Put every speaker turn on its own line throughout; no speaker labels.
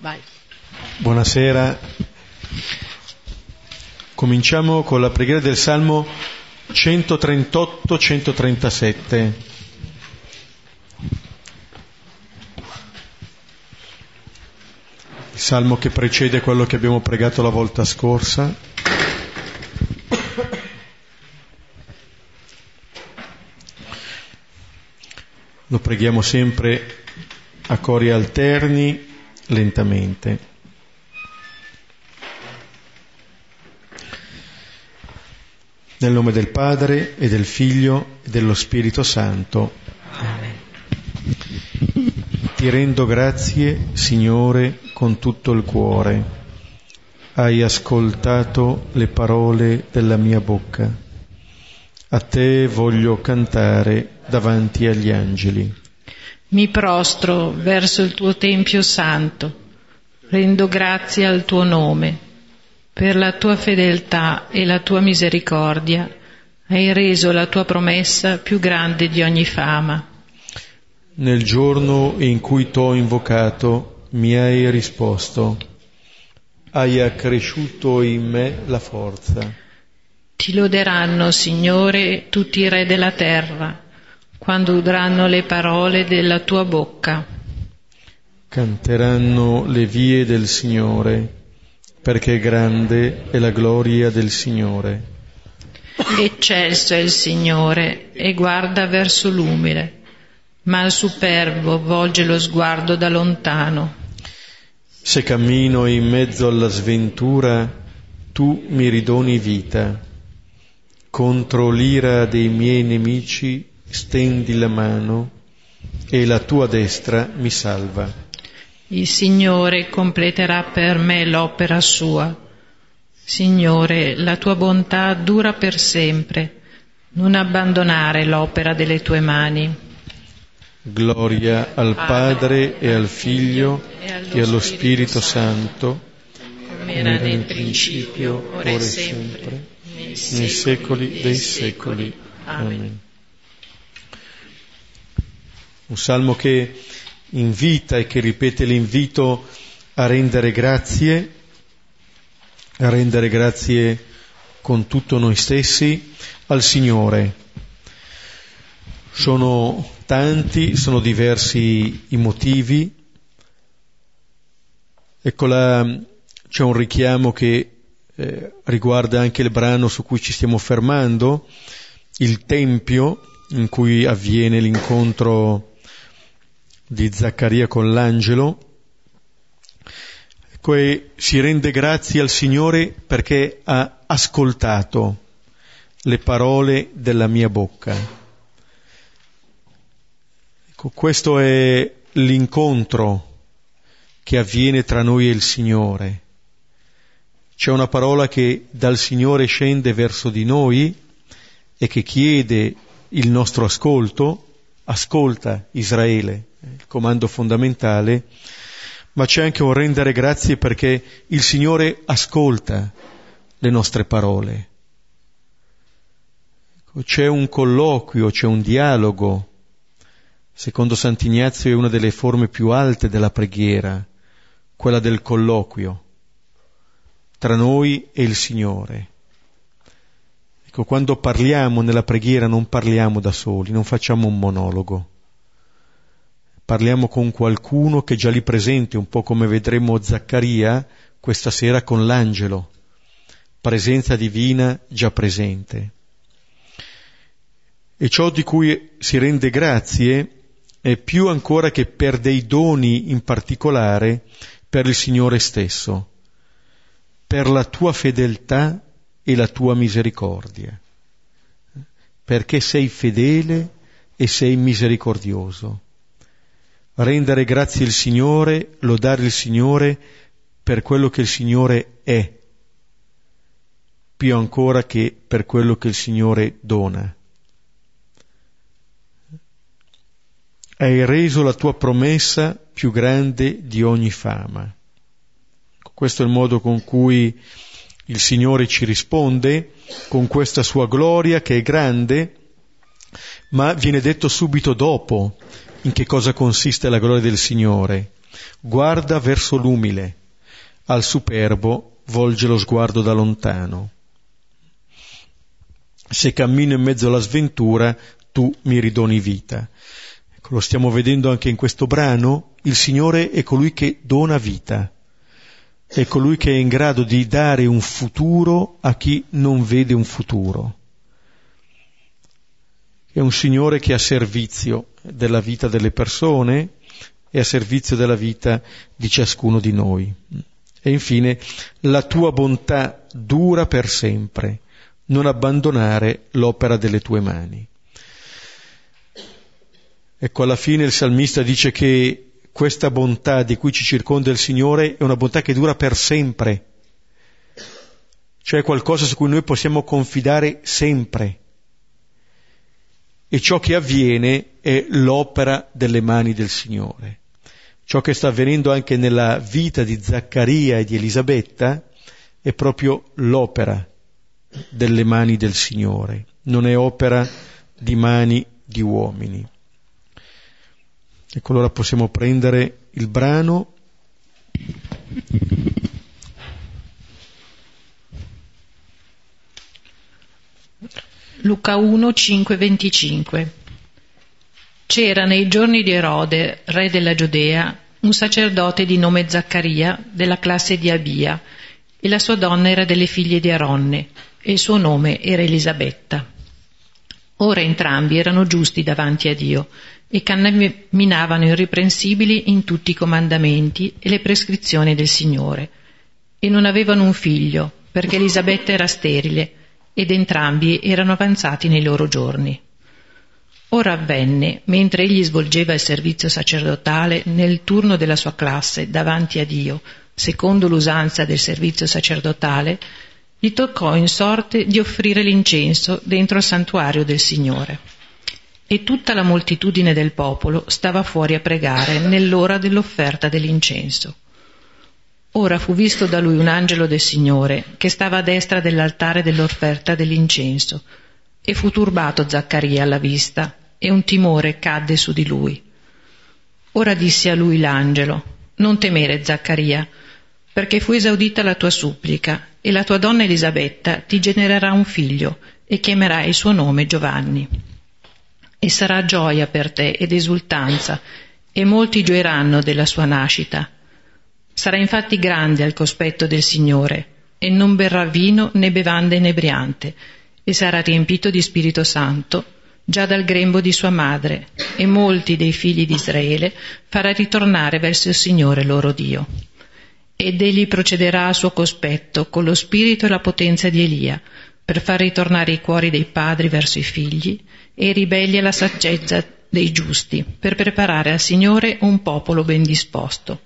Vai.
Buonasera. Cominciamo con la preghiera del Salmo 138-137. Il salmo che precede quello che abbiamo pregato la volta scorsa. Lo preghiamo sempre a cori alterni, lentamente. Nel nome del Padre e del Figlio e dello Spirito Santo. Amen. Ti rendo grazie, Signore, con tutto il cuore. Hai ascoltato le parole della mia bocca. A te voglio cantare davanti agli angeli.
Mi prostro verso il tuo Tempio santo, rendo grazie al tuo nome. Per la tua fedeltà e la tua misericordia hai reso la tua promessa più grande di ogni fama.
Nel giorno in cui t'ho invocato mi hai risposto, hai accresciuto in me la forza.
Ti loderanno, Signore, tutti i re della terra, quando udranno le parole della tua bocca.
Canteranno le vie del Signore, perché grande è la gloria del Signore.
Eccelso è il Signore e guarda verso l'umile, ma al superbo volge lo sguardo da lontano.
Se cammino in mezzo alla sventura, tu mi ridoni vita contro l'ira dei miei nemici stendi la mano e la tua destra mi salva.
Il Signore completerà per me l'opera sua. Signore, la tua bontà dura per sempre. Non abbandonare l'opera delle tue mani.
Gloria al Padre e al Figlio e allo Spirito Santo,
come era nel principio, ora e sempre
nei secoli dei secoli. Amen. Un salmo che invita e che ripete l'invito a rendere grazie, a rendere grazie con tutto noi stessi al Signore. Sono tanti, sono diversi i motivi. Ecco là, c'è un richiamo che eh, riguarda anche il brano su cui ci stiamo fermando, il Tempio in cui avviene l'incontro di Zaccaria con l'angelo. Ecco, e si rende grazie al Signore perché ha ascoltato le parole della mia bocca. Ecco, questo è l'incontro che avviene tra noi e il Signore c'è una parola che dal Signore scende verso di noi e che chiede il nostro ascolto, ascolta Israele, il comando fondamentale, ma c'è anche un rendere grazie perché il Signore ascolta le nostre parole. Ecco, c'è un colloquio, c'è un dialogo. Secondo Sant'Ignazio è una delle forme più alte della preghiera, quella del colloquio tra noi e il Signore. Ecco, quando parliamo nella preghiera non parliamo da soli, non facciamo un monologo. Parliamo con qualcuno che è già lì presente, un po' come vedremo Zaccaria questa sera con l'angelo, presenza divina già presente. E ciò di cui si rende grazie è più ancora che per dei doni in particolare per il Signore stesso per la tua fedeltà e la tua misericordia, perché sei fedele e sei misericordioso. Rendere grazie al Signore, lodare il Signore per quello che il Signore è, più ancora che per quello che il Signore dona. Hai reso la tua promessa più grande di ogni fama. Questo è il modo con cui il Signore ci risponde, con questa sua gloria che è grande, ma viene detto subito dopo in che cosa consiste la gloria del Signore. guarda verso l'umile, al superbo volge lo sguardo da lontano. Se cammino in mezzo alla sventura, tu mi ridoni vita. Ecco, lo stiamo vedendo anche in questo brano, il Signore è colui che dona vita, è colui che è in grado di dare un futuro a chi non vede un futuro. È un Signore che è a servizio della vita delle persone e a servizio della vita di ciascuno di noi. E infine, la tua bontà dura per sempre, non abbandonare l'opera delle tue mani. Ecco, alla fine il salmista dice che questa bontà di cui ci circonda il Signore è una bontà che dura per sempre, cioè qualcosa su cui noi possiamo confidare sempre. E ciò che avviene è l'opera delle mani del Signore. Ciò che sta avvenendo anche nella vita di Zaccaria e di Elisabetta è proprio l'opera delle mani del Signore, non è opera di mani di uomini. Ecco, allora possiamo prendere il brano.
Luca 1, 5, 25 C'era nei giorni di Erode, re della Giudea, un sacerdote di nome Zaccaria, della classe di Abia, e la sua donna era delle figlie di Aronne, e il suo nome era Elisabetta. Ora entrambi erano giusti davanti a Dio e camminavano irreprensibili in tutti i comandamenti e le prescrizioni del Signore. E non avevano un figlio, perché Elisabetta era sterile, ed entrambi erano avanzati nei loro giorni. Ora avvenne, mentre egli svolgeva il servizio sacerdotale nel turno della sua classe davanti a Dio, secondo l'usanza del servizio sacerdotale, gli toccò in sorte di offrire l'incenso dentro il santuario del Signore e tutta la moltitudine del popolo stava fuori a pregare nell'ora dell'offerta dell'incenso. Ora fu visto da lui un angelo del Signore che stava a destra dell'altare dell'offerta dell'incenso e fu turbato Zaccaria alla vista e un timore cadde su di lui. Ora disse a lui l'angelo, non temere Zaccaria, perché fu esaudita la tua supplica e la tua donna Elisabetta ti genererà un figlio e chiamerai il suo nome Giovanni e sarà gioia per te ed esultanza, e molti gioiranno della sua nascita. Sarà infatti grande al cospetto del Signore, e non berrà vino né bevanda inebriante, e sarà riempito di Spirito Santo, già dal grembo di sua madre, e molti dei figli di Israele farà ritornare verso il Signore loro Dio. Ed egli procederà a suo cospetto con lo spirito e la potenza di Elia, per far ritornare i cuori dei padri verso i figli e ribelli alla saggezza dei giusti, per preparare al Signore un popolo ben disposto.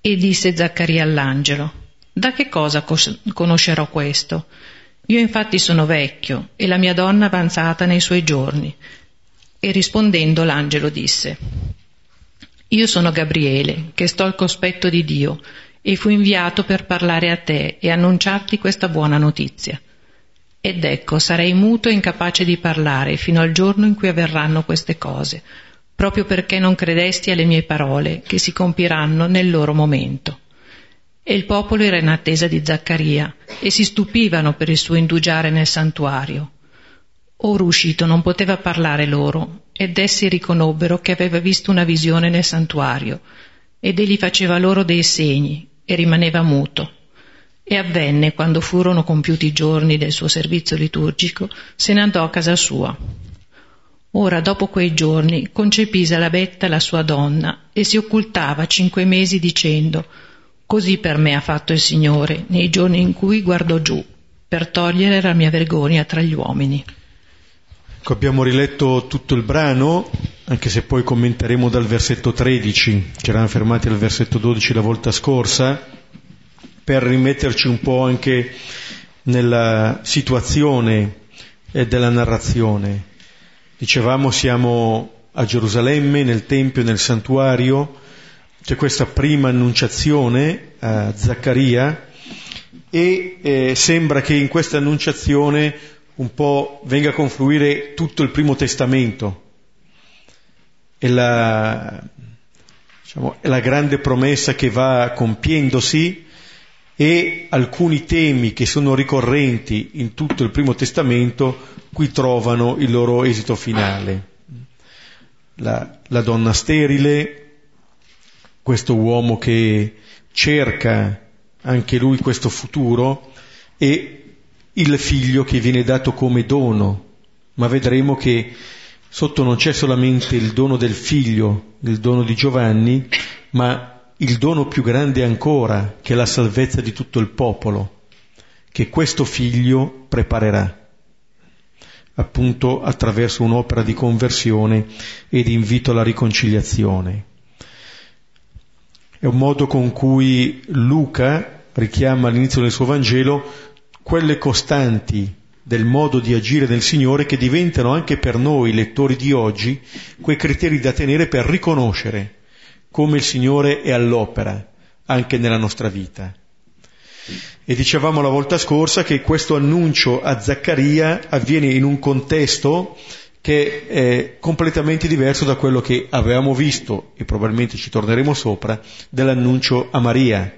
E disse Zaccaria all'angelo, da che cosa conoscerò questo? Io infatti sono vecchio e la mia donna avanzata nei suoi giorni. E rispondendo l'angelo disse, Io sono Gabriele, che sto al cospetto di Dio, e fu inviato per parlare a te e annunciarti questa buona notizia. Ed ecco, sarei muto e incapace di parlare fino al giorno in cui avverranno queste cose, proprio perché non credesti alle mie parole, che si compiranno nel loro momento. E il popolo era in attesa di Zaccaria, e si stupivano per il suo indugiare nel santuario. Ora uscito non poteva parlare loro, ed essi riconobbero che aveva visto una visione nel santuario, ed egli faceva loro dei segni, e rimaneva muto. E avvenne, quando furono compiuti i giorni del suo servizio liturgico, se ne andò a casa sua. Ora, dopo quei giorni, concepì Salabetta la sua donna e si occultava cinque mesi dicendo Così per me ha fatto il Signore nei giorni in cui guardò giù, per togliere la mia vergogna tra gli uomini.
Ecco, abbiamo riletto tutto il brano, anche se poi commenteremo dal versetto 13, ci eravamo fermati al versetto 12 la volta scorsa, per rimetterci un po' anche nella situazione della narrazione. Dicevamo siamo a Gerusalemme, nel Tempio, nel santuario, c'è questa prima annunciazione a Zaccaria e eh, sembra che in questa annunciazione un po' venga a confluire tutto il primo testamento e la, diciamo, la grande promessa che va compiendosi e alcuni temi che sono ricorrenti in tutto il Primo Testamento qui trovano il loro esito finale. La, la donna sterile, questo uomo che cerca anche lui questo futuro e il figlio che viene dato come dono, ma vedremo che sotto non c'è solamente il dono del figlio, il dono di Giovanni, ma il dono più grande ancora, che è la salvezza di tutto il popolo, che questo figlio preparerà, appunto attraverso un'opera di conversione e di invito alla riconciliazione. È un modo con cui Luca richiama all'inizio del suo Vangelo quelle costanti del modo di agire del Signore che diventano anche per noi, lettori di oggi, quei criteri da tenere per riconoscere come il Signore è all'opera anche nella nostra vita. E dicevamo la volta scorsa che questo annuncio a Zaccaria avviene in un contesto che è completamente diverso da quello che avevamo visto, e probabilmente ci torneremo sopra, dell'annuncio a Maria.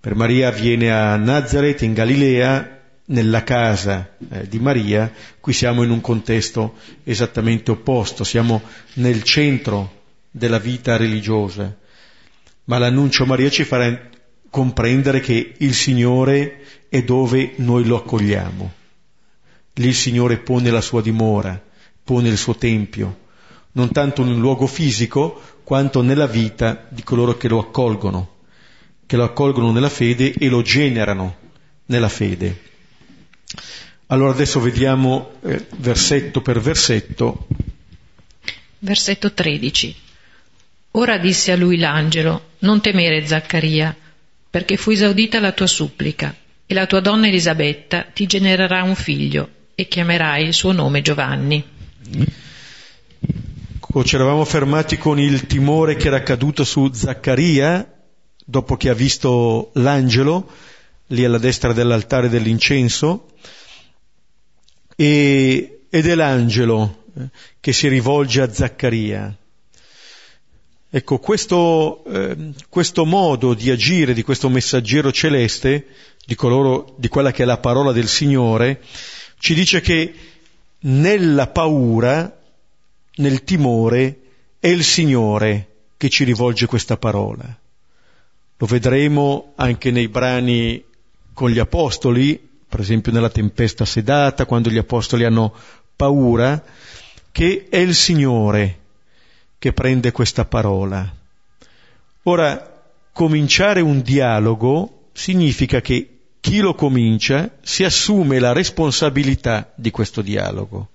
Per Maria avviene a Nazareth, in Galilea, nella casa eh, di Maria, qui siamo in un contesto esattamente opposto, siamo nel centro della vita religiosa, ma l'annuncio a Maria ci farà comprendere che il Signore è dove noi lo accogliamo. Lì il Signore pone la sua dimora, pone il suo tempio, non tanto in un luogo fisico quanto nella vita di coloro che lo accolgono, che lo accolgono nella fede e lo generano nella fede. Allora adesso vediamo eh, versetto per versetto.
Versetto 13. Ora disse a lui l'angelo, non temere Zaccaria, perché fu esaudita la tua supplica, e la tua donna Elisabetta ti genererà un figlio, e chiamerai il suo nome Giovanni.
Ci eravamo fermati con il timore che era caduto su Zaccaria, dopo che ha visto l'angelo, lì alla destra dell'altare dell'incenso, e, ed è l'angelo eh, che si rivolge a Zaccaria. Ecco, questo, eh, questo, modo di agire di questo messaggero celeste, di, coloro, di quella che è la parola del Signore, ci dice che nella paura, nel timore, è il Signore che ci rivolge questa parola. Lo vedremo anche nei brani con gli Apostoli, per esempio nella tempesta sedata, quando gli Apostoli hanno paura, che è il Signore che prende questa parola. Ora, cominciare un dialogo significa che chi lo comincia si assume la responsabilità di questo dialogo.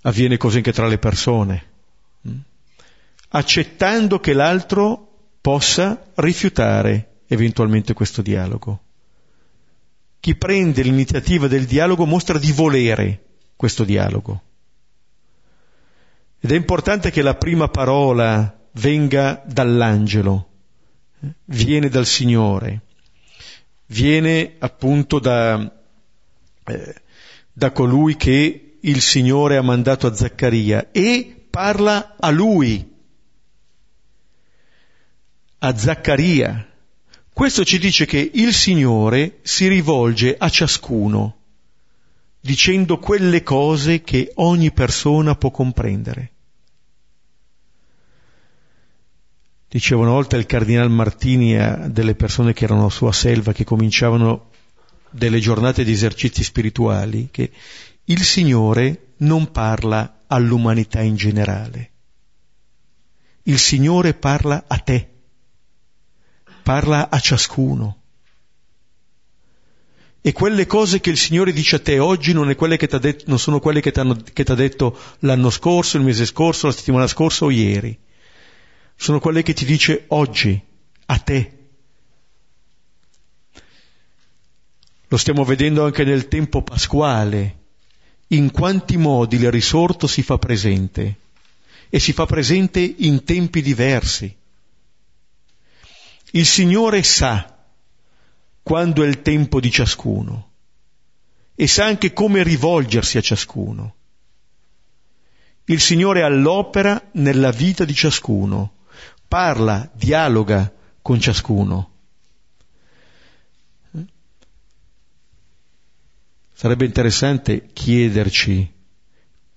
Avviene così anche tra le persone, mm? accettando che l'altro possa rifiutare eventualmente questo dialogo. Chi prende l'iniziativa del dialogo mostra di volere questo dialogo. Ed è importante che la prima parola venga dall'angelo, viene dal Signore, viene appunto da, eh, da colui che il Signore ha mandato a Zaccaria e parla a lui, a Zaccaria. Questo ci dice che il Signore si rivolge a ciascuno dicendo quelle cose che ogni persona può comprendere. Diceva una volta il cardinal Martini a delle persone che erano a sua selva, che cominciavano delle giornate di esercizi spirituali, che il Signore non parla all'umanità in generale. Il Signore parla a te, parla a ciascuno. E quelle cose che il Signore dice a te oggi non, det- non sono quelle che ti ha detto l'anno scorso, il mese scorso, la settimana scorsa o ieri. Sono quelle che ti dice oggi, a te. Lo stiamo vedendo anche nel tempo pasquale, in quanti modi il risorto si fa presente e si fa presente in tempi diversi. Il Signore sa quando è il tempo di ciascuno e sa anche come rivolgersi a ciascuno. Il Signore all'opera nella vita di ciascuno, parla, dialoga con ciascuno. Sarebbe interessante chiederci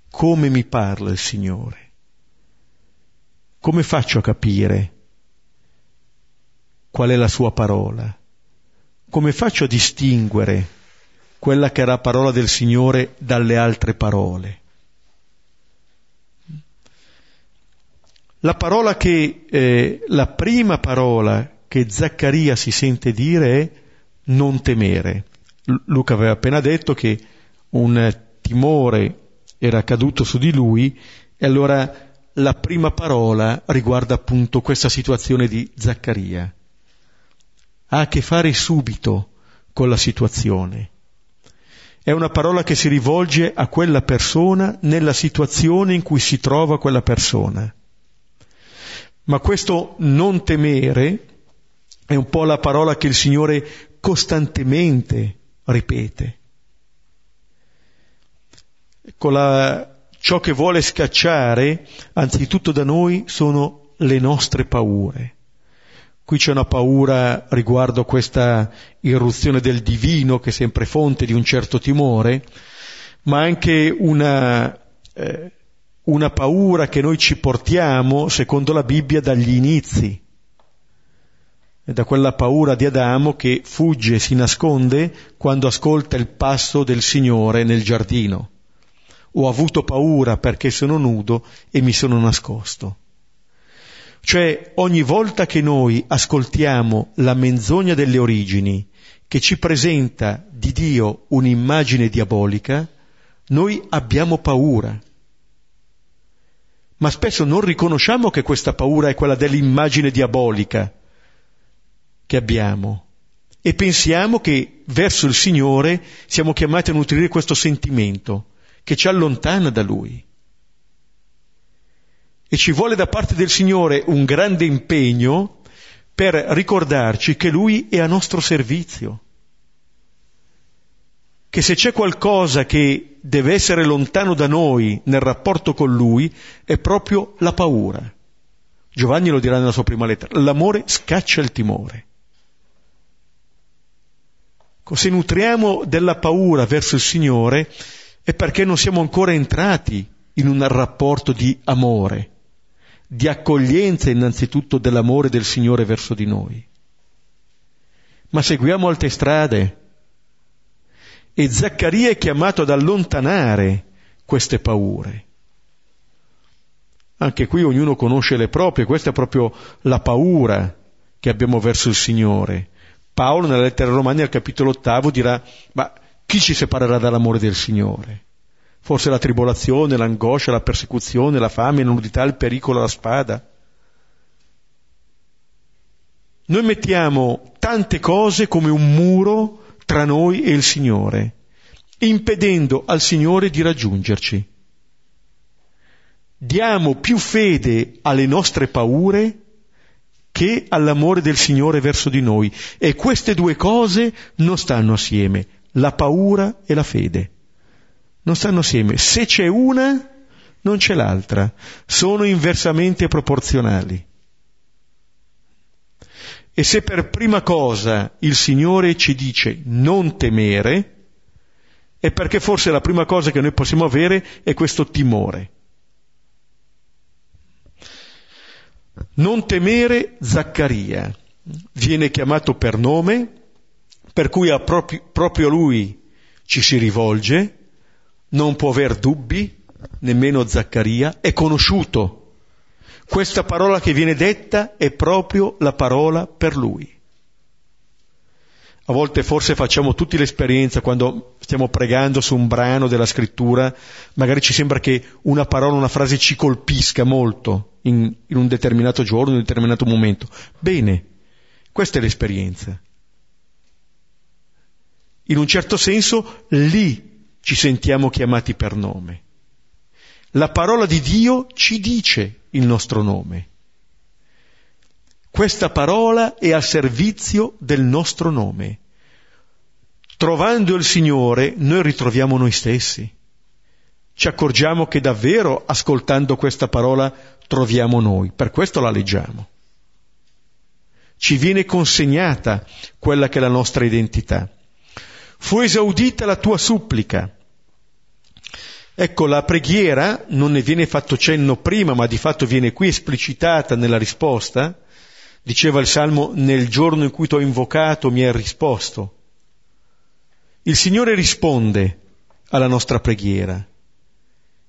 come mi parla il Signore, come faccio a capire qual è la sua parola, come faccio a distinguere quella che la parola del Signore dalle altre parole. La parola che, eh, la prima parola che Zaccaria si sente dire è non temere. Luca aveva appena detto che un timore era caduto su di lui e allora la prima parola riguarda appunto questa situazione di Zaccaria. Ha a che fare subito con la situazione. È una parola che si rivolge a quella persona nella situazione in cui si trova quella persona. Ma questo non temere è un po' la parola che il Signore costantemente ripete. Ecco, la, ciò che vuole scacciare, anzitutto da noi, sono le nostre paure. Qui c'è una paura riguardo questa irruzione del divino, che è sempre fonte di un certo timore, ma anche una, eh, una paura che noi ci portiamo, secondo la Bibbia, dagli inizi da quella paura di Adamo che fugge si nasconde quando ascolta il passo del Signore nel giardino. Ho avuto paura perché sono nudo e mi sono nascosto. Cioè ogni volta che noi ascoltiamo la menzogna delle origini che ci presenta di Dio un'immagine diabolica, noi abbiamo paura. Ma spesso non riconosciamo che questa paura è quella dell'immagine diabolica, che abbiamo e pensiamo che verso il Signore siamo chiamati a nutrire questo sentimento che ci allontana da Lui. E ci vuole da parte del Signore un grande impegno per ricordarci che Lui è a nostro servizio. Che se c'è qualcosa che deve essere lontano da noi nel rapporto con Lui è proprio la paura. Giovanni lo dirà nella sua prima lettera, l'amore scaccia il timore. Se nutriamo della paura verso il Signore è perché non siamo ancora entrati in un rapporto di amore, di accoglienza innanzitutto dell'amore del Signore verso di noi. Ma seguiamo altre strade e Zaccaria è chiamato ad allontanare queste paure. Anche qui ognuno conosce le proprie, questa è proprio la paura che abbiamo verso il Signore. Paolo nella lettera Romani al capitolo ottavo dirà, ma chi ci separerà dall'amore del Signore? Forse la tribolazione, l'angoscia, la persecuzione, la fame, la nudità, il pericolo, la spada. Noi mettiamo tante cose come un muro tra noi e il Signore, impedendo al Signore di raggiungerci. Diamo più fede alle nostre paure che all'amore del Signore verso di noi. E queste due cose non stanno assieme, la paura e la fede. Non stanno assieme. Se c'è una, non c'è l'altra. Sono inversamente proporzionali. E se per prima cosa il Signore ci dice non temere, è perché forse la prima cosa che noi possiamo avere è questo timore. Non temere Zaccaria, viene chiamato per nome, per cui a proprio, proprio lui ci si rivolge, non può aver dubbi, nemmeno Zaccaria, è conosciuto. Questa parola che viene detta è proprio la parola per lui. A volte forse facciamo tutti l'esperienza quando stiamo pregando su un brano della scrittura, magari ci sembra che una parola, una frase ci colpisca molto in, in un determinato giorno, in un determinato momento. Bene, questa è l'esperienza. In un certo senso lì ci sentiamo chiamati per nome. La parola di Dio ci dice il nostro nome. Questa parola è al servizio del nostro nome. Trovando il Signore noi ritroviamo noi stessi. ci accorgiamo che davvero ascoltando questa parola troviamo noi, per questo la leggiamo. Ci viene consegnata quella che è la nostra identità. Fu esaudita la tua supplica. Ecco, la preghiera non ne viene fatto cenno prima, ma di fatto viene qui esplicitata nella risposta. Diceva il Salmo, nel giorno in cui ti ho invocato mi hai risposto. Il Signore risponde alla nostra preghiera.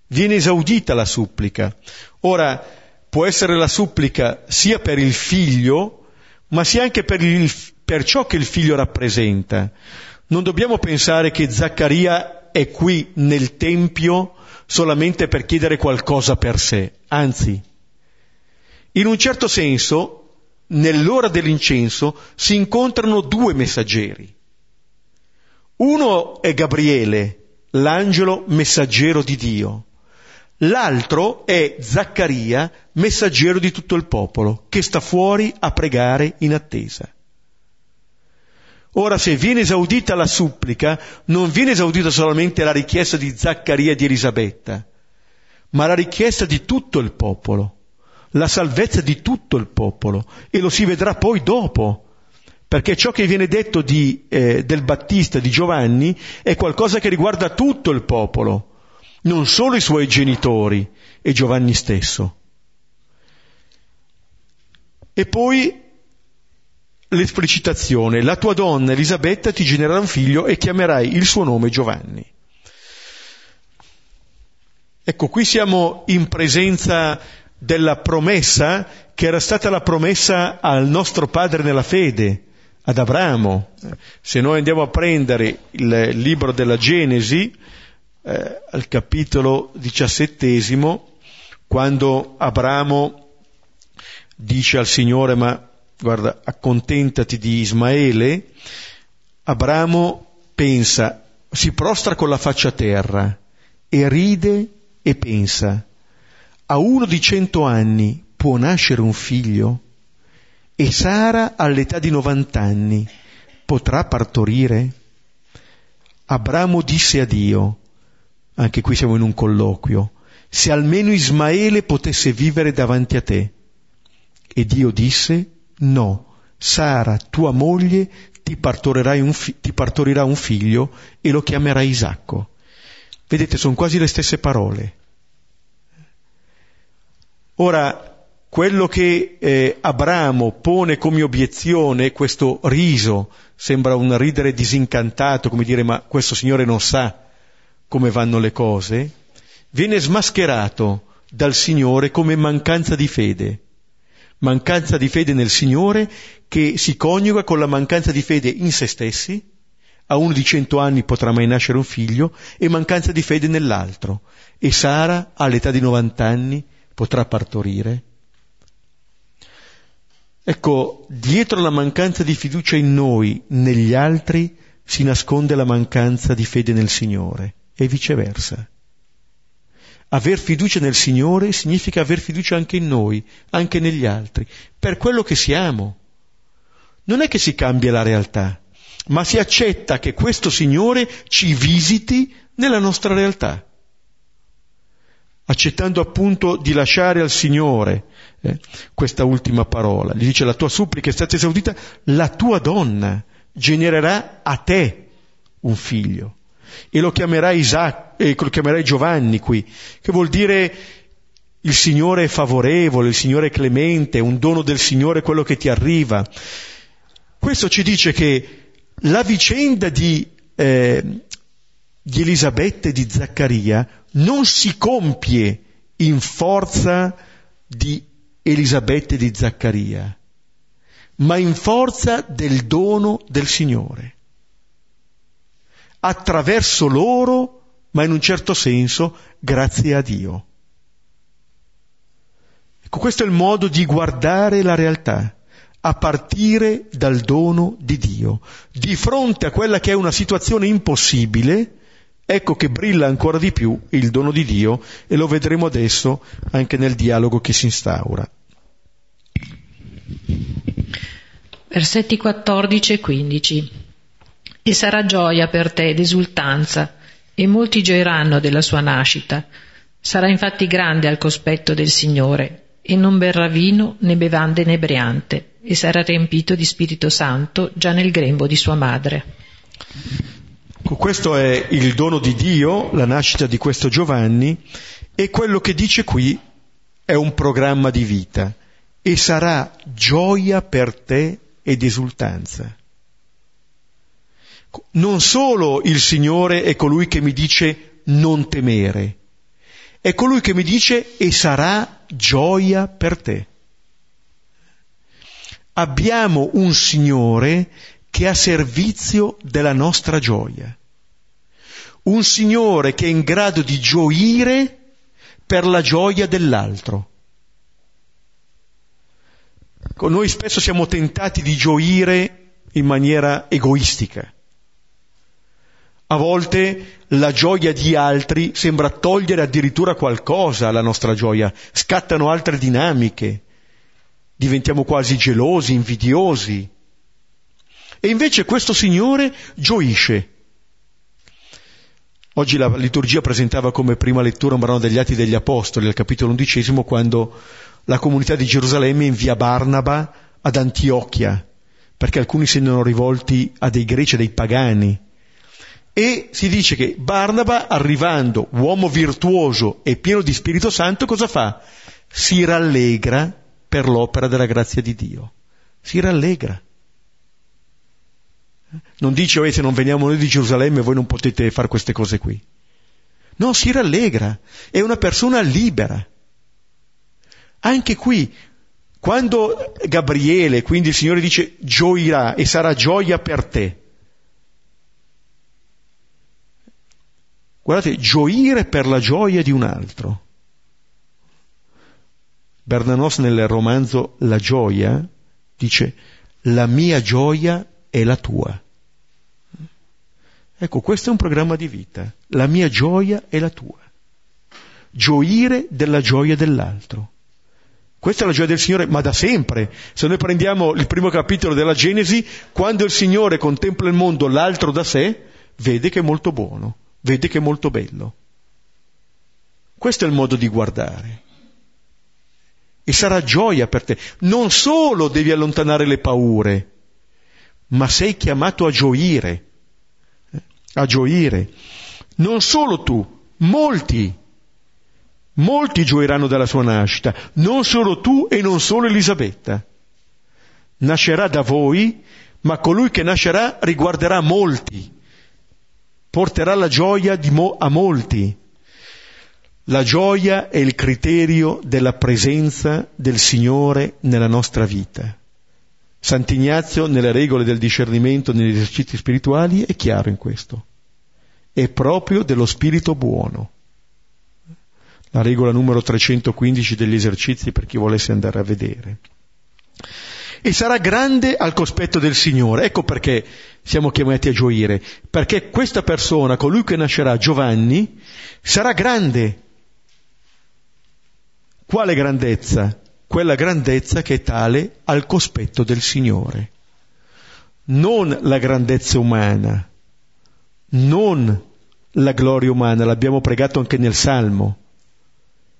Viene esaudita la supplica. Ora, può essere la supplica sia per il figlio, ma sia anche per, il, per ciò che il figlio rappresenta. Non dobbiamo pensare che Zaccaria è qui nel Tempio solamente per chiedere qualcosa per sé, anzi, in un certo senso, nell'ora dell'incenso si incontrano due messaggeri. Uno è Gabriele, l'angelo messaggero di Dio. L'altro è Zaccaria, messaggero di tutto il popolo, che sta fuori a pregare in attesa. Ora, se viene esaudita la supplica, non viene esaudita solamente la richiesta di Zaccaria e di Elisabetta, ma la richiesta di tutto il popolo, la salvezza di tutto il popolo, e lo si vedrà poi dopo, perché ciò che viene detto di, eh, del Battista, di Giovanni, è qualcosa che riguarda tutto il popolo, non solo i suoi genitori e Giovanni stesso. E poi l'esplicitazione, la tua donna Elisabetta ti genererà un figlio e chiamerai il suo nome Giovanni. Ecco, qui siamo in presenza della promessa che era stata la promessa al nostro padre nella fede, ad Abramo. Se noi andiamo a prendere il libro della Genesi, eh, al capitolo diciassettesimo, quando Abramo dice al Signore, ma guarda, accontentati di Ismaele, Abramo pensa, si prostra con la faccia a terra e ride e pensa, a uno di cento anni può nascere un figlio? E Sara all'età di novant'anni potrà partorire? Abramo disse a Dio, anche qui siamo in un colloquio, se almeno Ismaele potesse vivere davanti a te. E Dio disse, No, Sara, tua moglie, ti, un fi- ti partorirà un figlio e lo chiamerai Isacco. Vedete, sono quasi le stesse parole. Ora, quello che eh, Abramo pone come obiezione, questo riso, sembra un ridere disincantato, come dire ma questo Signore non sa come vanno le cose, viene smascherato dal Signore come mancanza di fede mancanza di fede nel Signore che si coniuga con la mancanza di fede in se stessi, a uno di cento anni potrà mai nascere un figlio, e mancanza di fede nell'altro, e Sara all'età di novant'anni potrà partorire. Ecco, dietro la mancanza di fiducia in noi, negli altri, si nasconde la mancanza di fede nel Signore, e viceversa. Aver fiducia nel Signore significa aver fiducia anche in noi, anche negli altri, per quello che siamo. Non è che si cambia la realtà, ma si accetta che questo Signore ci visiti nella nostra realtà, accettando appunto di lasciare al Signore eh, questa ultima parola. Gli dice la tua supplica è stata esaudita, la tua donna genererà a te un figlio e lo chiamerai, Isaac, eh, lo chiamerai Giovanni qui, che vuol dire il Signore è favorevole, il Signore è clemente, un dono del Signore quello che ti arriva. Questo ci dice che la vicenda di, eh, di Elisabetta e di Zaccaria non si compie in forza di Elisabetta e di Zaccaria, ma in forza del dono del Signore attraverso loro, ma in un certo senso grazie a Dio. Ecco, questo è il modo di guardare la realtà, a partire dal dono di Dio. Di fronte a quella che è una situazione impossibile, ecco che brilla ancora di più il dono di Dio e lo vedremo adesso anche nel dialogo che si instaura.
Versetti 14 e 15 e sarà gioia per te ed esultanza, e molti gioiranno della sua nascita. Sarà infatti grande al cospetto del Signore, e non berrà vino né bevande inebriante, e sarà riempito di Spirito Santo già nel grembo di sua madre.
Questo è il dono di Dio, la nascita di questo Giovanni, e quello che dice qui è un programma di vita, e sarà gioia per te ed esultanza. Non solo il Signore è colui che mi dice non temere, è colui che mi dice e sarà gioia per te. Abbiamo un Signore che è a servizio della nostra gioia. Un Signore che è in grado di gioire per la gioia dell'altro. Noi spesso siamo tentati di gioire in maniera egoistica. A volte la gioia di altri sembra togliere addirittura qualcosa alla nostra gioia, scattano altre dinamiche, diventiamo quasi gelosi, invidiosi. E invece questo Signore gioisce. Oggi la liturgia presentava come prima lettura un brano degli Atti degli Apostoli, al capitolo undicesimo, quando la comunità di Gerusalemme invia Barnaba ad Antiochia, perché alcuni si erano rivolti a dei greci, a dei pagani, e si dice che Barnaba, arrivando uomo virtuoso e pieno di Spirito Santo, cosa fa? Si rallegra per l'opera della grazia di Dio. Si rallegra. Non dice, oh, se non veniamo noi di Gerusalemme voi non potete fare queste cose qui. No, si rallegra. È una persona libera. Anche qui, quando Gabriele, quindi il Signore dice gioirà e sarà gioia per te, Guardate, gioire per la gioia di un altro. Bernanos nel romanzo La gioia dice la mia gioia è la tua. Ecco, questo è un programma di vita. La mia gioia è la tua. Gioire della gioia dell'altro. Questa è la gioia del Signore, ma da sempre. Se noi prendiamo il primo capitolo della Genesi, quando il Signore contempla il mondo l'altro da sé, vede che è molto buono. Vede che è molto bello. Questo è il modo di guardare. E sarà gioia per te. Non solo devi allontanare le paure, ma sei chiamato a gioire. Eh, a gioire. Non solo tu, molti. Molti gioiranno dalla sua nascita, non solo tu e non solo Elisabetta. Nascerà da voi, ma colui che nascerà riguarderà molti porterà la gioia mo- a molti. La gioia è il criterio della presenza del Signore nella nostra vita. Sant'Ignazio, nelle regole del discernimento negli esercizi spirituali, è chiaro in questo. È proprio dello spirito buono. La regola numero 315 degli esercizi per chi volesse andare a vedere e sarà grande al cospetto del Signore. Ecco perché siamo chiamati a gioire, perché questa persona, colui che nascerà, Giovanni, sarà grande. Quale grandezza? Quella grandezza che è tale al cospetto del Signore. Non la grandezza umana, non la gloria umana, l'abbiamo pregato anche nel Salmo.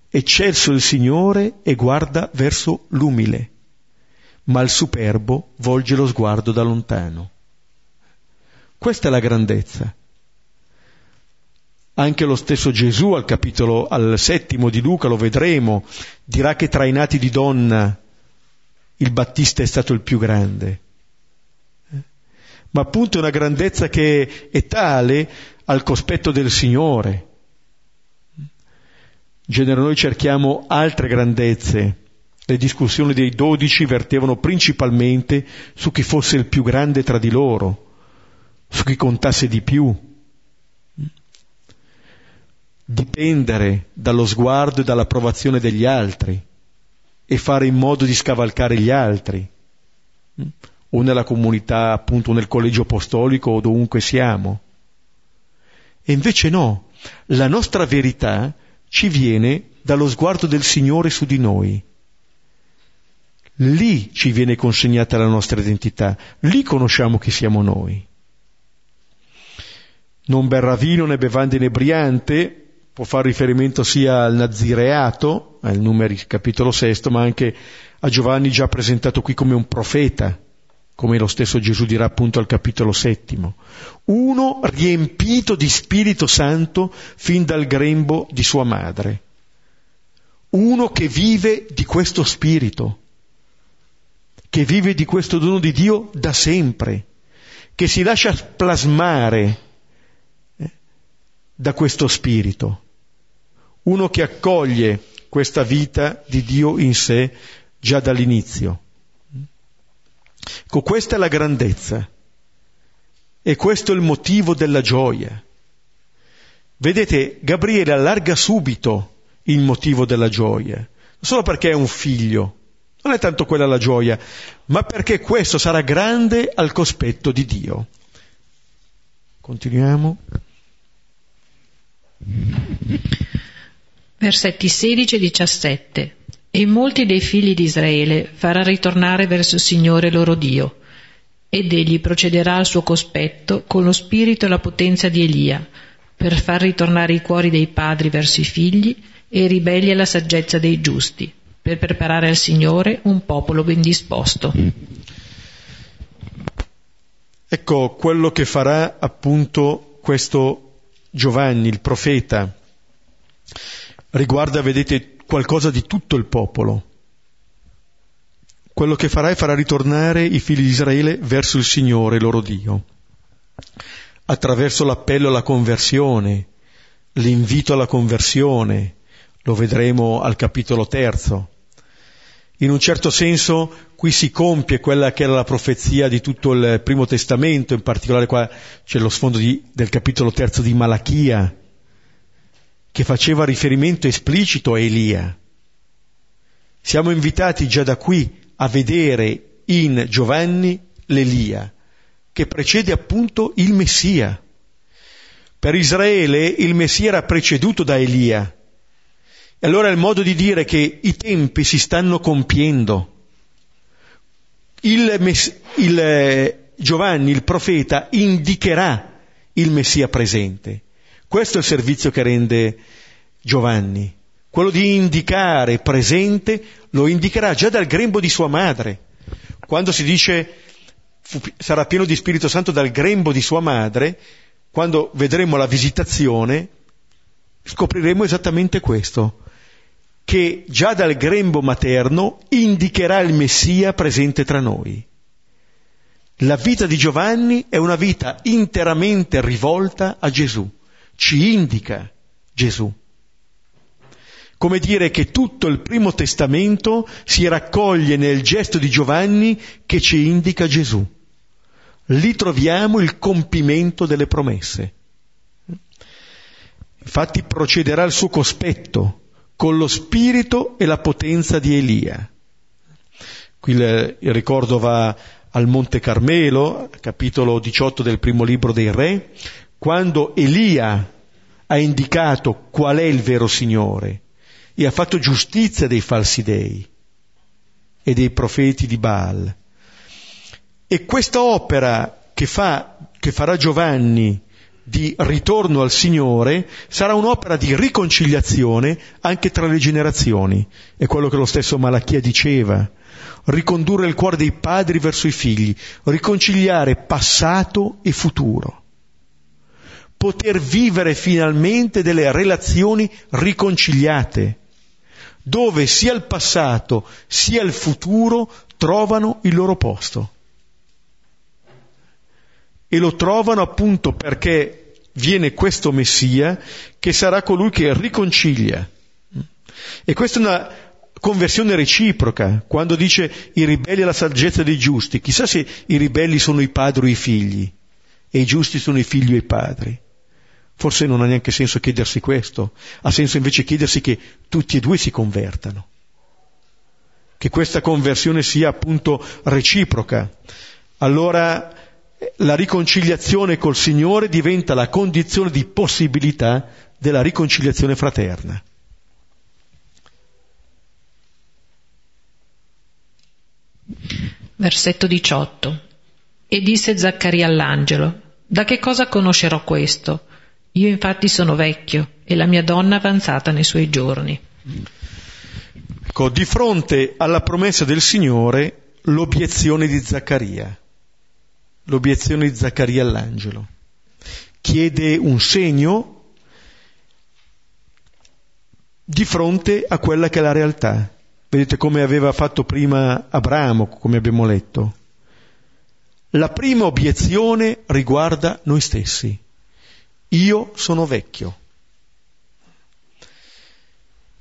Eccelso il Signore e guarda verso l'umile ma il superbo volge lo sguardo da lontano. Questa è la grandezza. Anche lo stesso Gesù al capitolo al settimo di Luca, lo vedremo, dirà che tra i nati di donna il Battista è stato il più grande. Ma appunto è una grandezza che è tale al cospetto del Signore. In genere noi cerchiamo altre grandezze, le discussioni dei dodici vertevano principalmente su chi fosse il più grande tra di loro, su chi contasse di più. Dipendere dallo sguardo e dall'approvazione degli altri e fare in modo di scavalcare gli altri, o nella comunità, appunto nel collegio apostolico o dovunque siamo. E invece no, la nostra verità ci viene dallo sguardo del Signore su di noi Lì ci viene consegnata la nostra identità, lì conosciamo chi siamo noi. Non berrà vino né bevande inebriante, può fare riferimento sia al nazireato, al numeri capitolo sesto, ma anche a Giovanni già presentato qui come un profeta, come lo stesso Gesù dirà appunto al capitolo settimo. Uno riempito di Spirito Santo fin dal grembo di sua madre. Uno che vive di questo Spirito, che vive di questo dono di Dio da sempre, che si lascia plasmare da questo Spirito. Uno che accoglie questa vita di Dio in sé già dall'inizio. Ecco, questa è la grandezza e questo è il motivo della gioia. Vedete, Gabriele allarga subito il motivo della gioia, non solo perché è un figlio, non è tanto quella la gioia, ma perché questo sarà grande al cospetto di Dio. Continuiamo.
Versetti 16 e 17. E molti dei figli di Israele farà ritornare verso il Signore loro Dio, ed egli procederà al suo cospetto con lo spirito e la potenza di Elia, per far ritornare i cuori dei padri verso i figli e i ribelli alla saggezza dei giusti, per preparare al Signore un popolo ben disposto.
Ecco quello che farà appunto questo Giovanni, il profeta, riguarda, vedete, qualcosa di tutto il popolo. Quello che farà è farà ritornare i figli di Israele verso il Signore, loro Dio, attraverso l'appello alla conversione, l'invito alla conversione, lo vedremo al capitolo terzo. In un certo senso qui si compie quella che era la profezia di tutto il primo testamento, in particolare qua c'è lo sfondo di, del capitolo terzo di Malachia, che faceva riferimento esplicito a Elia. Siamo invitati già da qui a vedere in Giovanni l'Elia, che precede appunto il Messia. Per Israele il Messia era preceduto da Elia. E allora è il modo di dire che i tempi si stanno compiendo. Il, il eh, Giovanni, il profeta, indicherà il Messia presente. Questo è il servizio che rende Giovanni. Quello di indicare presente lo indicherà già dal grembo di sua madre. Quando si dice sarà pieno di Spirito Santo dal grembo di sua madre, quando vedremo la visitazione, scopriremo esattamente questo, che già dal grembo materno indicherà il Messia presente tra noi. La vita di Giovanni è una vita interamente rivolta a Gesù ci indica Gesù. Come dire che tutto il primo testamento si raccoglie nel gesto di Giovanni che ci indica Gesù. Lì troviamo il compimento delle promesse. Infatti procederà al suo cospetto con lo spirito e la potenza di Elia. Qui il ricordo va al Monte Carmelo, capitolo 18 del primo libro dei Re, quando Elia ha indicato qual è il vero Signore e ha fatto giustizia dei falsi dei e dei profeti di Baal. E questa opera che, fa, che farà Giovanni di ritorno al Signore sarà un'opera di riconciliazione anche tra le generazioni. È quello che lo stesso Malachia diceva. Ricondurre il cuore dei padri verso i figli, riconciliare passato e futuro poter vivere finalmente delle relazioni riconciliate, dove sia il passato sia il futuro trovano il loro posto. E lo trovano appunto perché viene questo Messia che sarà colui che riconcilia. E questa è una conversione reciproca, quando dice i ribelli alla saggezza dei giusti, chissà se i ribelli sono i padri o i figli e i giusti sono i figli o i padri. Forse non ha neanche senso chiedersi questo, ha senso invece chiedersi che tutti e due si convertano, che questa conversione sia appunto reciproca. Allora la riconciliazione col Signore diventa la condizione di possibilità della riconciliazione fraterna.
Versetto 18. E disse Zaccaria all'angelo, Da che cosa conoscerò questo? Io infatti sono vecchio e la mia donna avanzata nei suoi giorni.
Ecco, di fronte alla promessa del Signore, l'obiezione di Zaccaria, l'obiezione di Zaccaria all'angelo. Chiede un segno di fronte a quella che è la realtà. Vedete come aveva fatto prima Abramo, come abbiamo letto. La prima obiezione riguarda noi stessi. Io sono vecchio.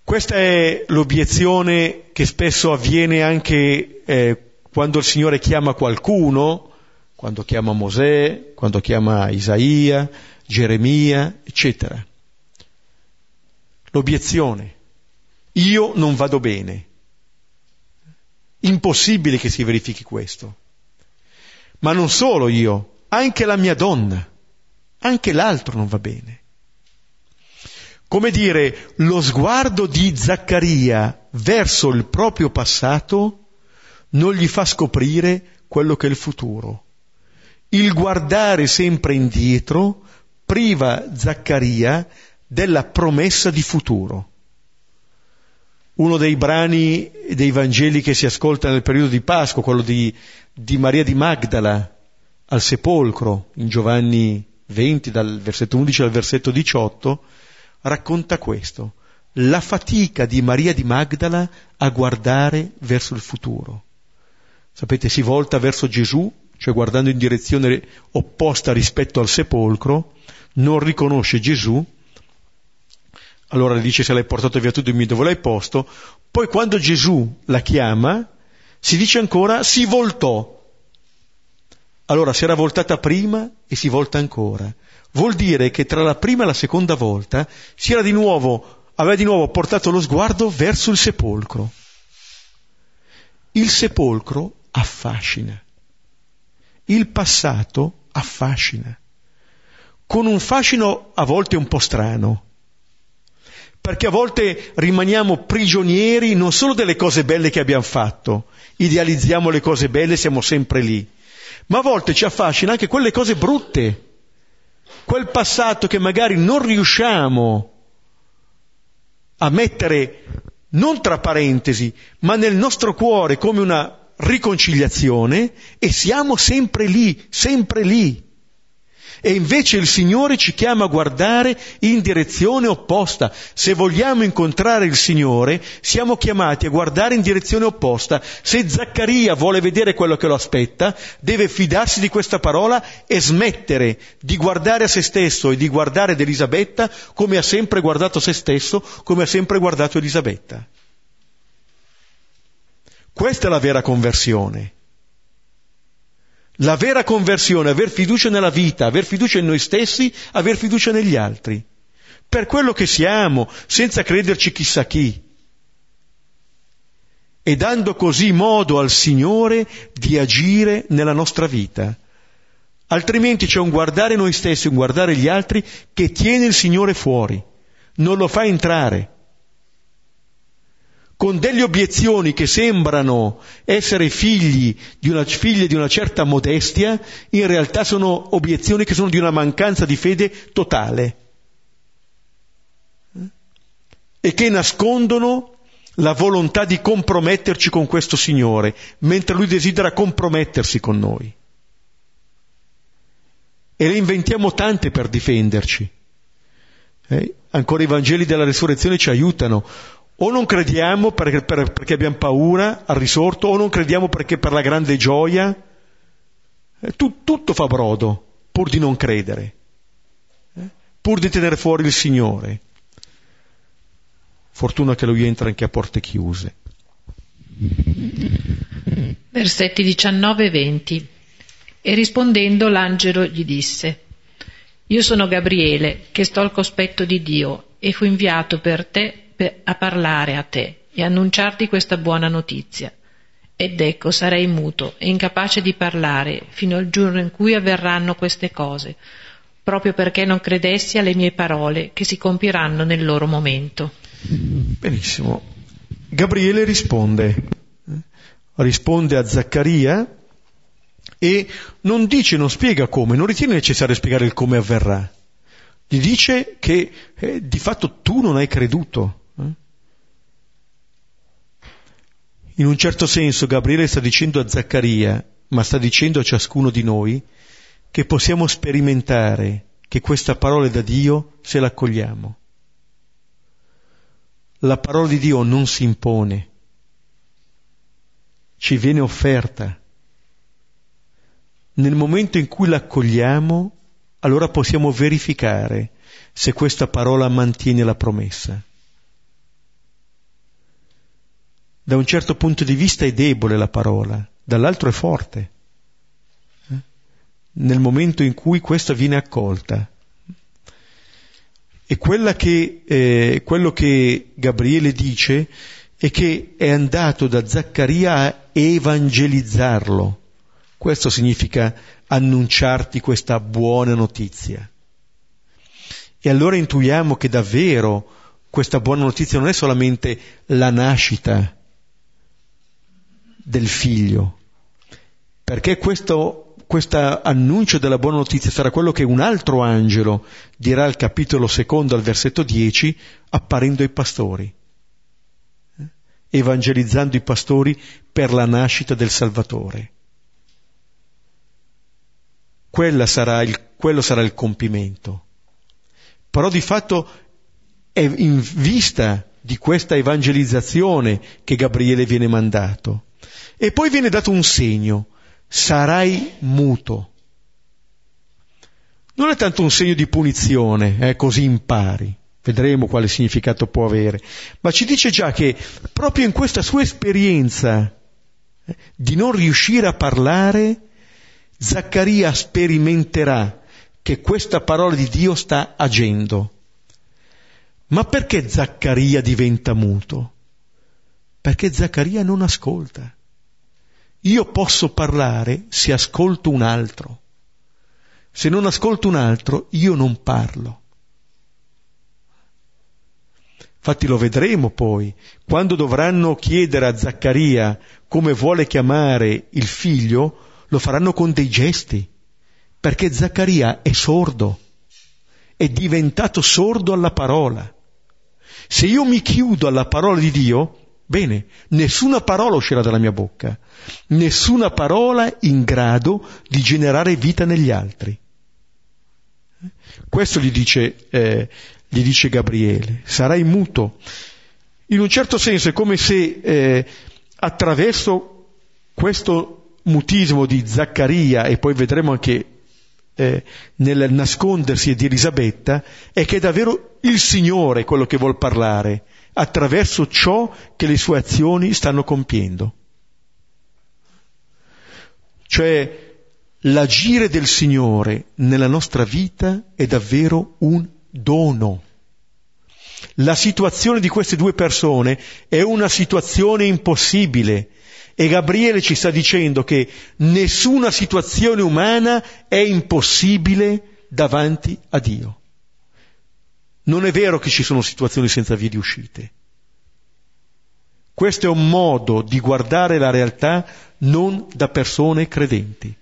Questa è l'obiezione che spesso avviene anche eh, quando il Signore chiama qualcuno, quando chiama Mosè, quando chiama Isaia, Geremia, eccetera. L'obiezione. Io non vado bene. Impossibile che si verifichi questo. Ma non solo io, anche la mia donna, anche l'altro non va bene. Come dire, lo sguardo di Zaccaria verso il proprio passato non gli fa scoprire quello che è il futuro. Il guardare sempre indietro priva Zaccaria della promessa di futuro. Uno dei brani dei Vangeli che si ascolta nel periodo di Pasqua, quello di di Maria di Magdala al sepolcro in Giovanni 20 dal versetto 11 al versetto 18 racconta questo, la fatica di Maria di Magdala a guardare verso il futuro. Sapete, si volta verso Gesù, cioè guardando in direzione opposta rispetto al sepolcro, non riconosce Gesù, allora le dice se l'hai portato via tu dimmi dove l'hai posto, poi quando Gesù la chiama, si dice ancora si voltò. Allora si era voltata prima e si volta ancora. Vuol dire che tra la prima e la seconda volta si era di nuovo, aveva di nuovo portato lo sguardo verso il sepolcro. Il sepolcro affascina. Il passato affascina. Con un fascino a volte un po' strano perché a volte rimaniamo prigionieri non solo delle cose belle che abbiamo fatto, idealizziamo le cose belle, siamo sempre lì, ma a volte ci affascina anche quelle cose brutte, quel passato che magari non riusciamo a mettere non tra parentesi, ma nel nostro cuore come una riconciliazione e siamo sempre lì, sempre lì. E invece il Signore ci chiama a guardare in direzione opposta. Se vogliamo incontrare il Signore, siamo chiamati a guardare in direzione opposta. Se Zaccaria vuole vedere quello che lo aspetta, deve fidarsi di questa parola e smettere di guardare a se stesso e di guardare ad Elisabetta come ha sempre guardato se stesso, come ha sempre guardato Elisabetta. Questa è la vera conversione. La vera conversione, aver fiducia nella vita, aver fiducia in noi stessi, aver fiducia negli altri. Per quello che siamo, senza crederci chissà chi. E dando così modo al Signore di agire nella nostra vita. Altrimenti c'è un guardare noi stessi, un guardare gli altri che tiene il Signore fuori, non lo fa entrare con delle obiezioni che sembrano essere figli di una, figlie di una certa modestia, in realtà sono obiezioni che sono di una mancanza di fede totale e che nascondono la volontà di comprometterci con questo Signore, mentre Lui desidera compromettersi con noi. E le inventiamo tante per difenderci. Eh? Ancora i Vangeli della Resurrezione ci aiutano. O non crediamo perché, per, perché abbiamo paura al risorto, o non crediamo perché per la grande gioia. Eh, tu, tutto fa brodo pur di non credere, eh? pur di tenere fuori il Signore. Fortuna che Lui entra anche a porte chiuse.
Versetti 19 e 20. E rispondendo l'angelo gli disse, Io sono Gabriele, che sto al cospetto di Dio, e fu inviato per te a parlare a te e annunciarti questa buona notizia. Ed ecco, sarei muto e incapace di parlare fino al giorno in cui avverranno queste cose, proprio perché non credessi alle mie parole che si compieranno nel loro momento.
Benissimo. Gabriele risponde, risponde a Zaccaria E non dice, non spiega come, non ritiene necessario spiegare il come avverrà. Gli dice che eh, di fatto tu non hai creduto. Eh? In un certo senso Gabriele sta dicendo a Zaccaria, ma sta dicendo a ciascuno di noi, che possiamo sperimentare che questa parola è da Dio se la accogliamo. La parola di Dio non si impone, ci viene offerta. Nel momento in cui l'accogliamo, allora possiamo verificare se questa parola mantiene la promessa. Da un certo punto di vista è debole la parola, dall'altro è forte. Eh? Nel momento in cui questa viene accolta. E che, eh, quello che Gabriele dice è che è andato da Zaccaria a evangelizzarlo. Questo significa annunciarti questa buona notizia. E allora intuiamo che davvero questa buona notizia non è solamente la nascita del figlio, perché questo questo annuncio della buona notizia sarà quello che un altro angelo dirà al capitolo secondo, al versetto 10, apparendo ai pastori, eh? evangelizzando i pastori per la nascita del Salvatore. Sarà il, quello sarà il compimento. Però di fatto è in vista di questa evangelizzazione che Gabriele viene mandato. E poi viene dato un segno, sarai muto. Non è tanto un segno di punizione, eh, così impari, vedremo quale significato può avere, ma ci dice già che proprio in questa sua esperienza eh, di non riuscire a parlare, Zaccaria sperimenterà che questa parola di Dio sta agendo. Ma perché Zaccaria diventa muto? Perché Zaccaria non ascolta. Io posso parlare se ascolto un altro. Se non ascolto un altro, io non parlo. Infatti lo vedremo poi, quando dovranno chiedere a Zaccaria come vuole chiamare il figlio, lo faranno con dei gesti, perché Zaccaria è sordo, è diventato sordo alla parola. Se io mi chiudo alla parola di Dio, Bene, nessuna parola uscirà dalla mia bocca, nessuna parola in grado di generare vita negli altri. Questo gli dice, eh, gli dice Gabriele, sarai muto. In un certo senso è come se eh, attraverso questo mutismo di Zaccaria e poi vedremo anche eh, nel nascondersi di Elisabetta, è che è davvero il Signore quello che vuol parlare attraverso ciò che le sue azioni stanno compiendo. Cioè l'agire del Signore nella nostra vita è davvero un dono. La situazione di queste due persone è una situazione impossibile e Gabriele ci sta dicendo che nessuna situazione umana è impossibile davanti a Dio. Non è vero che ci sono situazioni senza vie di uscite. Questo è un modo di guardare la realtà non da persone credenti.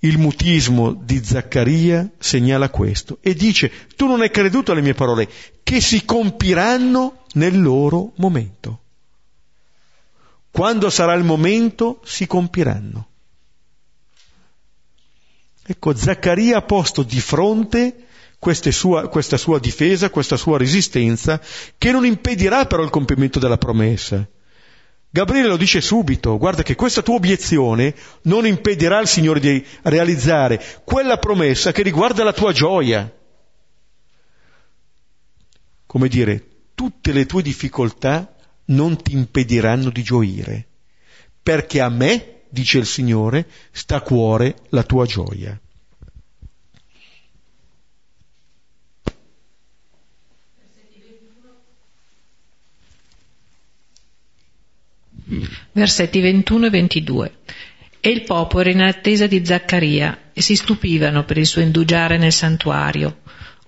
Il mutismo di Zaccaria segnala questo e dice, tu non hai creduto alle mie parole, che si compiranno nel loro momento. Quando sarà il momento si compiranno. Ecco, Zaccaria ha posto di fronte sua, questa sua difesa, questa sua resistenza, che non impedirà però il compimento della promessa. Gabriele lo dice subito, guarda che questa tua obiezione non impedirà al Signore di realizzare quella promessa che riguarda la tua gioia. Come dire, tutte le tue difficoltà non ti impediranno di gioire, perché a me dice il Signore, sta a cuore la tua gioia.
Versetti 21 e 22. E il popolo era in attesa di Zaccaria e si stupivano per il suo indugiare nel santuario.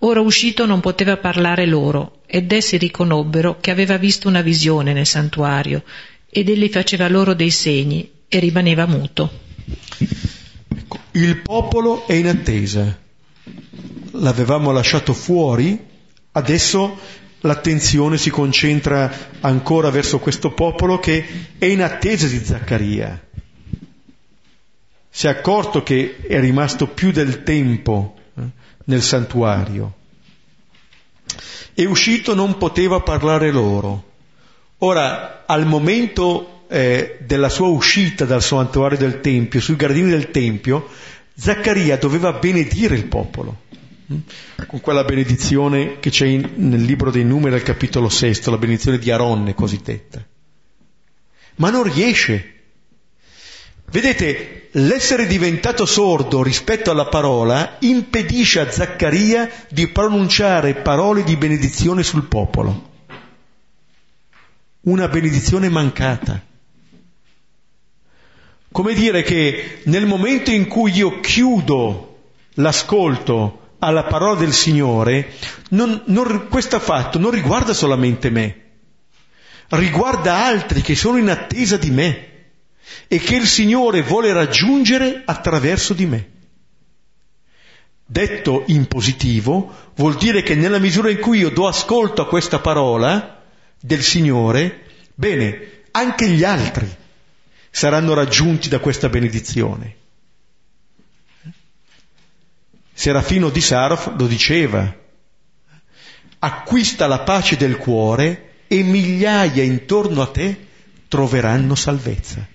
Ora uscito non poteva parlare loro ed essi riconobbero che aveva visto una visione nel santuario ed egli faceva loro dei segni e rimaneva muto.
Ecco, il popolo è in attesa. L'avevamo lasciato fuori, adesso l'attenzione si concentra ancora verso questo popolo che è in attesa di Zaccaria. Si è accorto che è rimasto più del tempo eh, nel santuario. È uscito, non poteva parlare loro. Ora, al momento eh, della sua uscita dal santuario del Tempio, sui gradini del Tempio, Zaccaria doveva benedire il popolo con quella benedizione che c'è in, nel libro dei numeri al capitolo sesto, la benedizione di Aronne cosiddetta. Ma non riesce. Vedete, l'essere diventato sordo rispetto alla parola impedisce a Zaccaria di pronunciare parole di benedizione sul popolo. Una benedizione mancata. Come dire che nel momento in cui io chiudo l'ascolto alla parola del Signore, non, non, questo fatto non riguarda solamente me, riguarda altri che sono in attesa di me e che il Signore vuole raggiungere attraverso di me. Detto in positivo, vuol dire che nella misura in cui io do ascolto a questa parola del Signore, bene, anche gli altri saranno raggiunti da questa benedizione. Serafino di Sarov lo diceva, acquista la pace del cuore e migliaia intorno a te troveranno salvezza.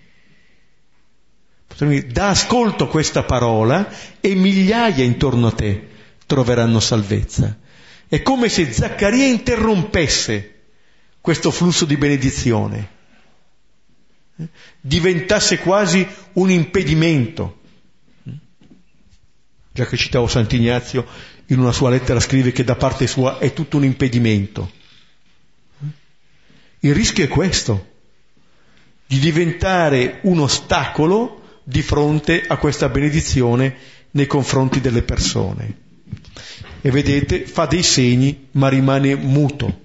Da ascolto a questa parola e migliaia intorno a te troveranno salvezza. È come se Zaccaria interrompesse questo flusso di benedizione, diventasse quasi un impedimento già che citavo Sant'Ignazio, in una sua lettera scrive che da parte sua è tutto un impedimento. Il rischio è questo, di diventare un ostacolo di fronte a questa benedizione nei confronti delle persone. E vedete, fa dei segni, ma rimane muto.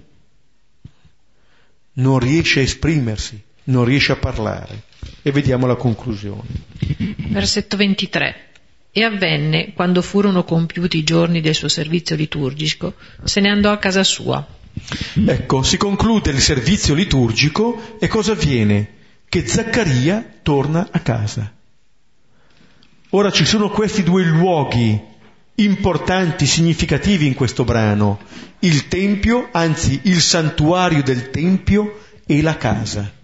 Non riesce a esprimersi, non riesce a parlare. E vediamo la conclusione.
Versetto 23. E avvenne, quando furono compiuti i giorni del suo servizio liturgico, se ne andò a casa sua.
Ecco, si conclude il servizio liturgico e cosa avviene? Che Zaccaria torna a casa. Ora ci sono questi due luoghi importanti, significativi in questo brano, il Tempio, anzi il santuario del Tempio e la casa.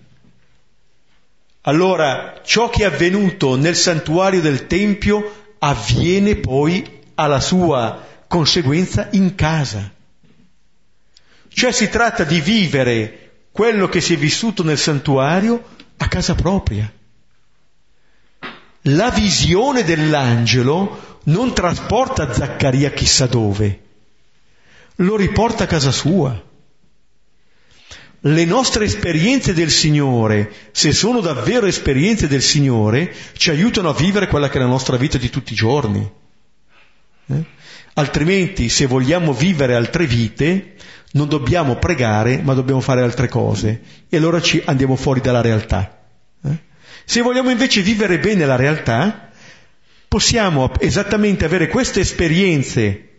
Allora, ciò che è avvenuto nel santuario del Tempio avviene poi alla sua conseguenza in casa. Cioè si tratta di vivere quello che si è vissuto nel santuario a casa propria. La visione dell'angelo non trasporta Zaccaria chissà dove, lo riporta a casa sua. Le nostre esperienze del Signore, se sono davvero esperienze del Signore, ci aiutano a vivere quella che è la nostra vita di tutti i giorni. Eh? Altrimenti, se vogliamo vivere altre vite, non dobbiamo pregare, ma dobbiamo fare altre cose. E allora ci andiamo fuori dalla realtà. Eh? Se vogliamo invece vivere bene la realtà, possiamo esattamente avere queste esperienze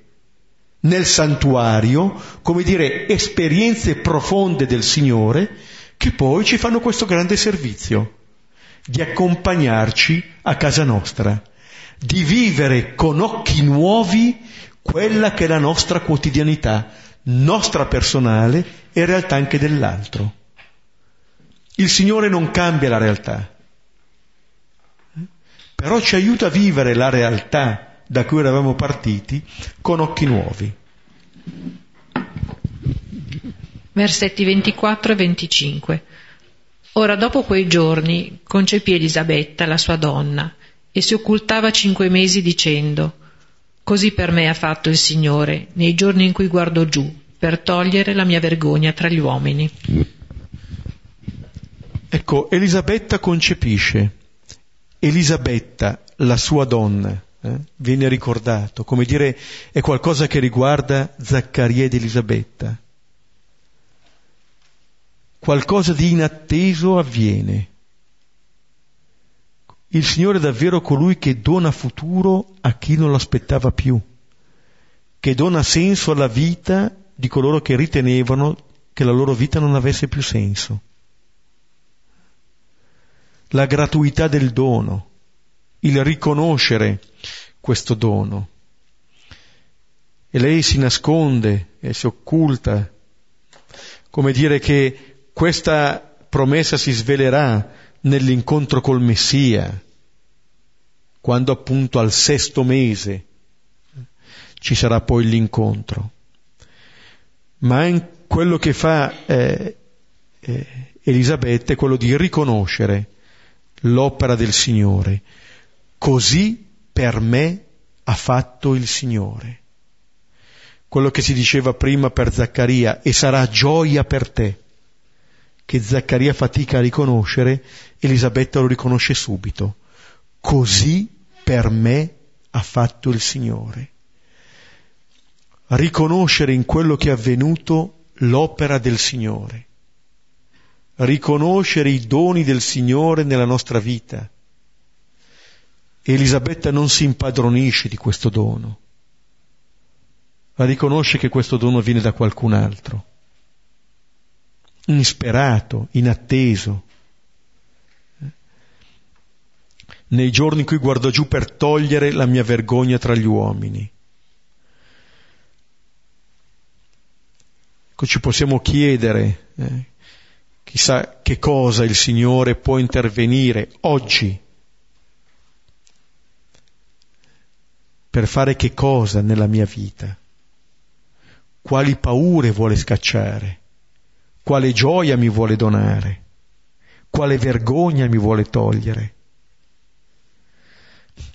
nel santuario, come dire, esperienze profonde del Signore che poi ci fanno questo grande servizio di accompagnarci a casa nostra, di vivere con occhi nuovi quella che è la nostra quotidianità, nostra personale e in realtà anche dell'altro. Il Signore non cambia la realtà, però ci aiuta a vivere la realtà da cui eravamo partiti con occhi nuovi.
Versetti 24 e 25. Ora dopo quei giorni concepì Elisabetta, la sua donna, e si occultava cinque mesi dicendo, Così per me ha fatto il Signore nei giorni in cui guardo giù, per togliere la mia vergogna tra gli uomini.
Ecco, Elisabetta concepisce. Elisabetta, la sua donna, eh, viene ricordato, come dire è qualcosa che riguarda Zaccaria ed Elisabetta. qualcosa di inatteso avviene. Il Signore è davvero colui che dona futuro a chi non l'aspettava più, che dona senso alla vita di coloro che ritenevano che la loro vita non avesse più senso. La gratuità del dono, il riconoscere questo dono. E lei si nasconde e si occulta, come dire che questa promessa si svelerà nell'incontro col Messia, quando appunto al sesto mese ci sarà poi l'incontro. Ma in quello che fa eh, eh, Elisabetta è quello di riconoscere l'opera del Signore. Così per me ha fatto il Signore. Quello che si diceva prima per Zaccaria, e sarà gioia per te, che Zaccaria fatica a riconoscere, Elisabetta lo riconosce subito. Così per me ha fatto il Signore. Riconoscere in quello che è avvenuto l'opera del Signore. Riconoscere i doni del Signore nella nostra vita Elisabetta non si impadronisce di questo dono, ma riconosce che questo dono viene da qualcun altro, insperato, inatteso. Nei giorni in cui guardo giù per togliere la mia vergogna tra gli uomini. Ecco, ci possiamo chiedere, eh, chissà che cosa il Signore può intervenire oggi per fare che cosa nella mia vita? Quali paure vuole scacciare? Quale gioia mi vuole donare? Quale vergogna mi vuole togliere?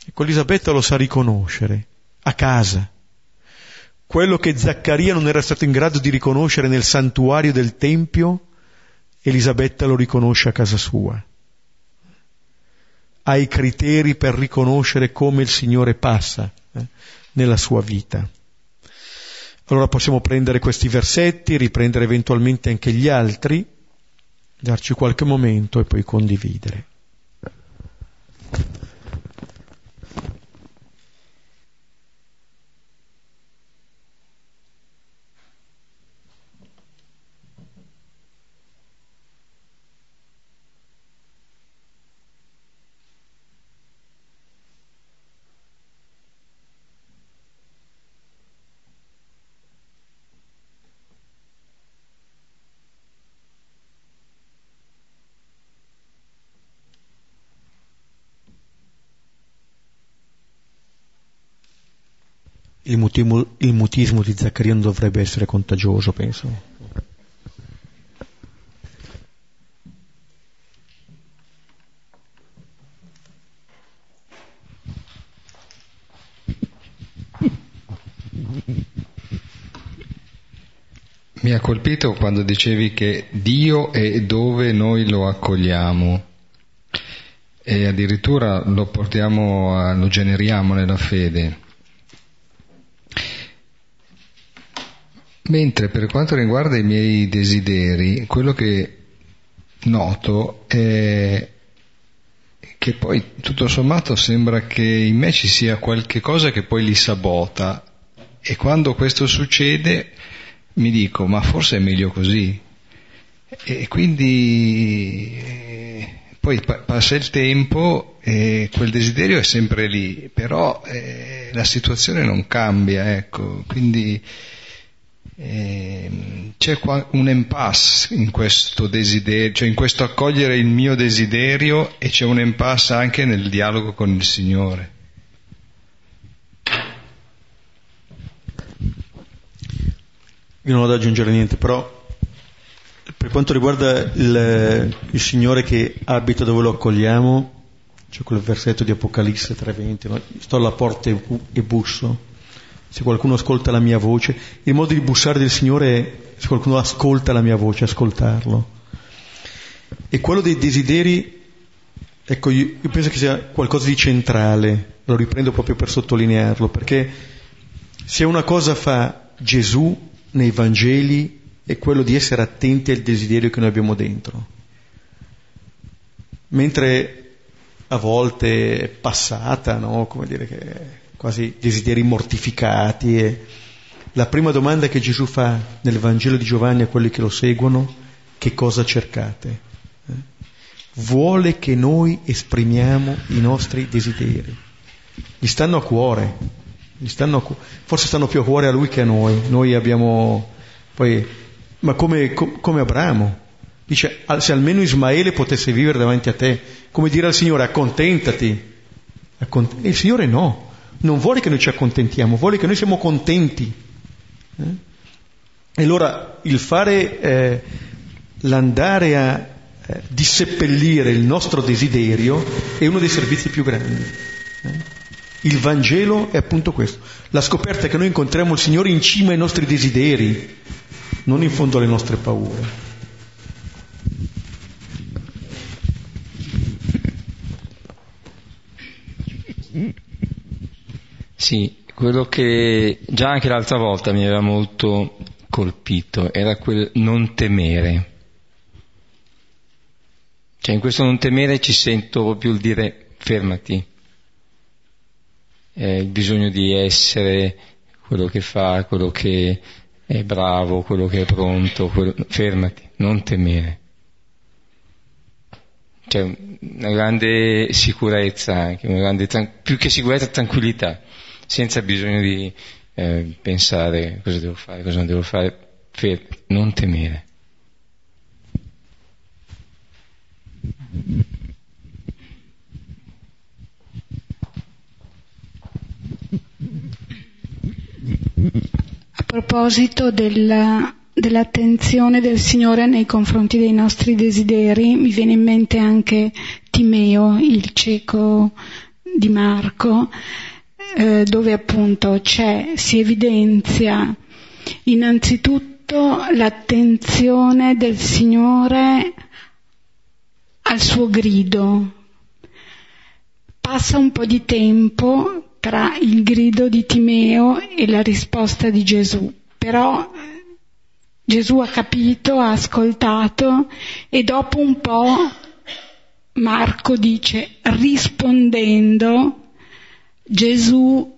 Ecco, Elisabetta lo sa riconoscere, a casa. Quello che Zaccaria non era stato in grado di riconoscere nel santuario del Tempio, Elisabetta lo riconosce a casa sua ha i criteri per riconoscere come il Signore passa eh, nella sua vita. Allora possiamo prendere questi versetti, riprendere eventualmente anche gli altri, darci qualche momento e poi condividere. Il mutismo, il mutismo di Zaccaria non dovrebbe essere contagioso, penso.
Mi ha colpito quando dicevi che Dio è dove noi lo accogliamo e addirittura lo portiamo, a, lo generiamo nella fede. Mentre per quanto riguarda i miei desideri, quello che noto è che poi tutto sommato sembra che in me ci sia qualche cosa che poi li sabota. E quando questo succede mi dico ma forse è meglio così e quindi poi passa il tempo e quel desiderio è sempre lì però eh, la situazione non cambia ecco. Quindi eh, c'è un impasse in questo desiderio, cioè in questo accogliere il mio desiderio e c'è un impasse anche nel dialogo con il Signore.
Io non ho da aggiungere niente, però per quanto riguarda il, il Signore che abita dove lo accogliamo, c'è quel versetto di Apocalisse 3.20, no? sto alla porta e busso se qualcuno ascolta la mia voce. Il modo di bussare del Signore è se qualcuno ascolta la mia voce, ascoltarlo. E quello dei desideri, ecco, io, io penso che sia qualcosa di centrale, lo riprendo proprio per sottolinearlo, perché se una cosa fa Gesù nei Vangeli è quello di essere attenti al desiderio che noi abbiamo dentro. Mentre a volte è passata, no? come dire che quasi desideri mortificati. E la prima domanda che Gesù fa nel Vangelo di Giovanni a quelli che lo seguono, che cosa cercate? Eh? Vuole che noi esprimiamo i nostri desideri. Gli stanno a cuore, gli stanno a cu- forse stanno più a cuore a lui che a noi. Noi abbiamo poi, ma come, come Abramo, Dice, se almeno Ismaele potesse vivere davanti a te, come dire al Signore, accontentati. E il Signore no, non vuole che noi ci accontentiamo, vuole che noi siamo contenti. Eh? E allora il fare, eh, l'andare a eh, disseppellire il nostro desiderio è uno dei servizi più grandi. Eh? Il Vangelo è appunto questo, la scoperta che noi incontriamo il Signore in cima ai nostri desideri, non in fondo alle nostre paure.
Sì, quello che già anche l'altra volta mi aveva molto colpito era quel non temere. Cioè in questo non temere ci sento proprio il dire fermati, eh, il bisogno di essere quello che fa, quello che è bravo, quello che è pronto, quello... fermati, non temere. C'è una grande sicurezza anche, una grande, più che sicurezza, tranquillità senza bisogno di eh, pensare cosa devo fare, cosa non devo fare, fermi, non temere.
A proposito della, dell'attenzione del Signore nei confronti dei nostri desideri, mi viene in mente anche Timeo, il cieco di Marco, eh, dove appunto c'è, si evidenzia innanzitutto l'attenzione del Signore al suo grido. Passa un po' di tempo tra il grido di Timeo e la risposta di Gesù, però Gesù ha capito, ha ascoltato e dopo un po' Marco dice rispondendo Gesù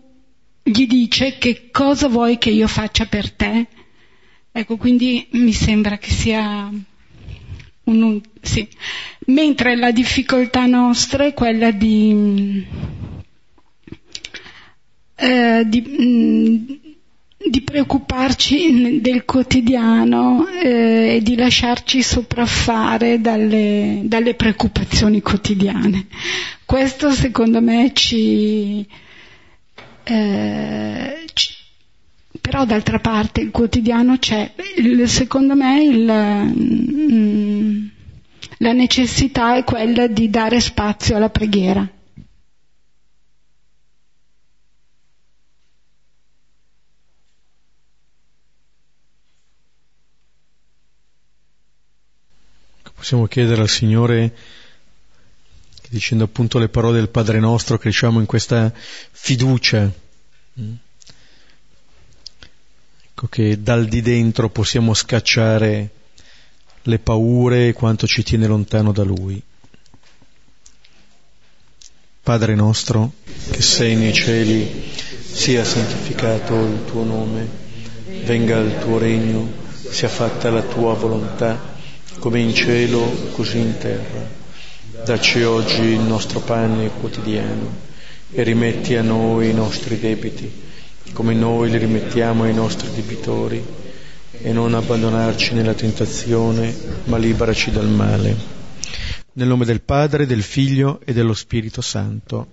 gli dice che cosa vuoi che io faccia per te? Ecco, quindi mi sembra che sia un, un sì. Mentre la difficoltà nostra è quella di, eh, di, mm, di preoccuparci del quotidiano eh, e di lasciarci sopraffare dalle, dalle preoccupazioni quotidiane. Questo secondo me ci, eh, ci però d'altra parte il quotidiano c'è. Il, secondo me il, mm, la necessità è quella di dare spazio alla preghiera.
Possiamo chiedere al Signore dicendo appunto le parole del Padre nostro, cresciamo in questa fiducia. Ecco che dal di dentro possiamo scacciare le paure e quanto ci tiene lontano da Lui. Padre nostro, che sei nei cieli, sia santificato il tuo nome, venga il tuo regno, sia fatta la tua volontà, come in cielo, così in terra. Dacci oggi il nostro pane quotidiano e rimetti a noi i nostri debiti, come noi li rimettiamo ai nostri debitori, e non abbandonarci nella tentazione, ma liberaci dal male. Nel nome del Padre, del Figlio e dello Spirito Santo.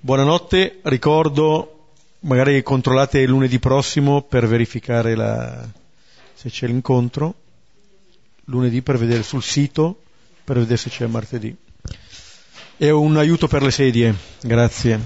Buonanotte, ricordo, magari controllate lunedì prossimo per verificare la, se c'è l'incontro, lunedì per vedere sul sito, per vedere se c'è martedì e un aiuto per le sedie. Grazie.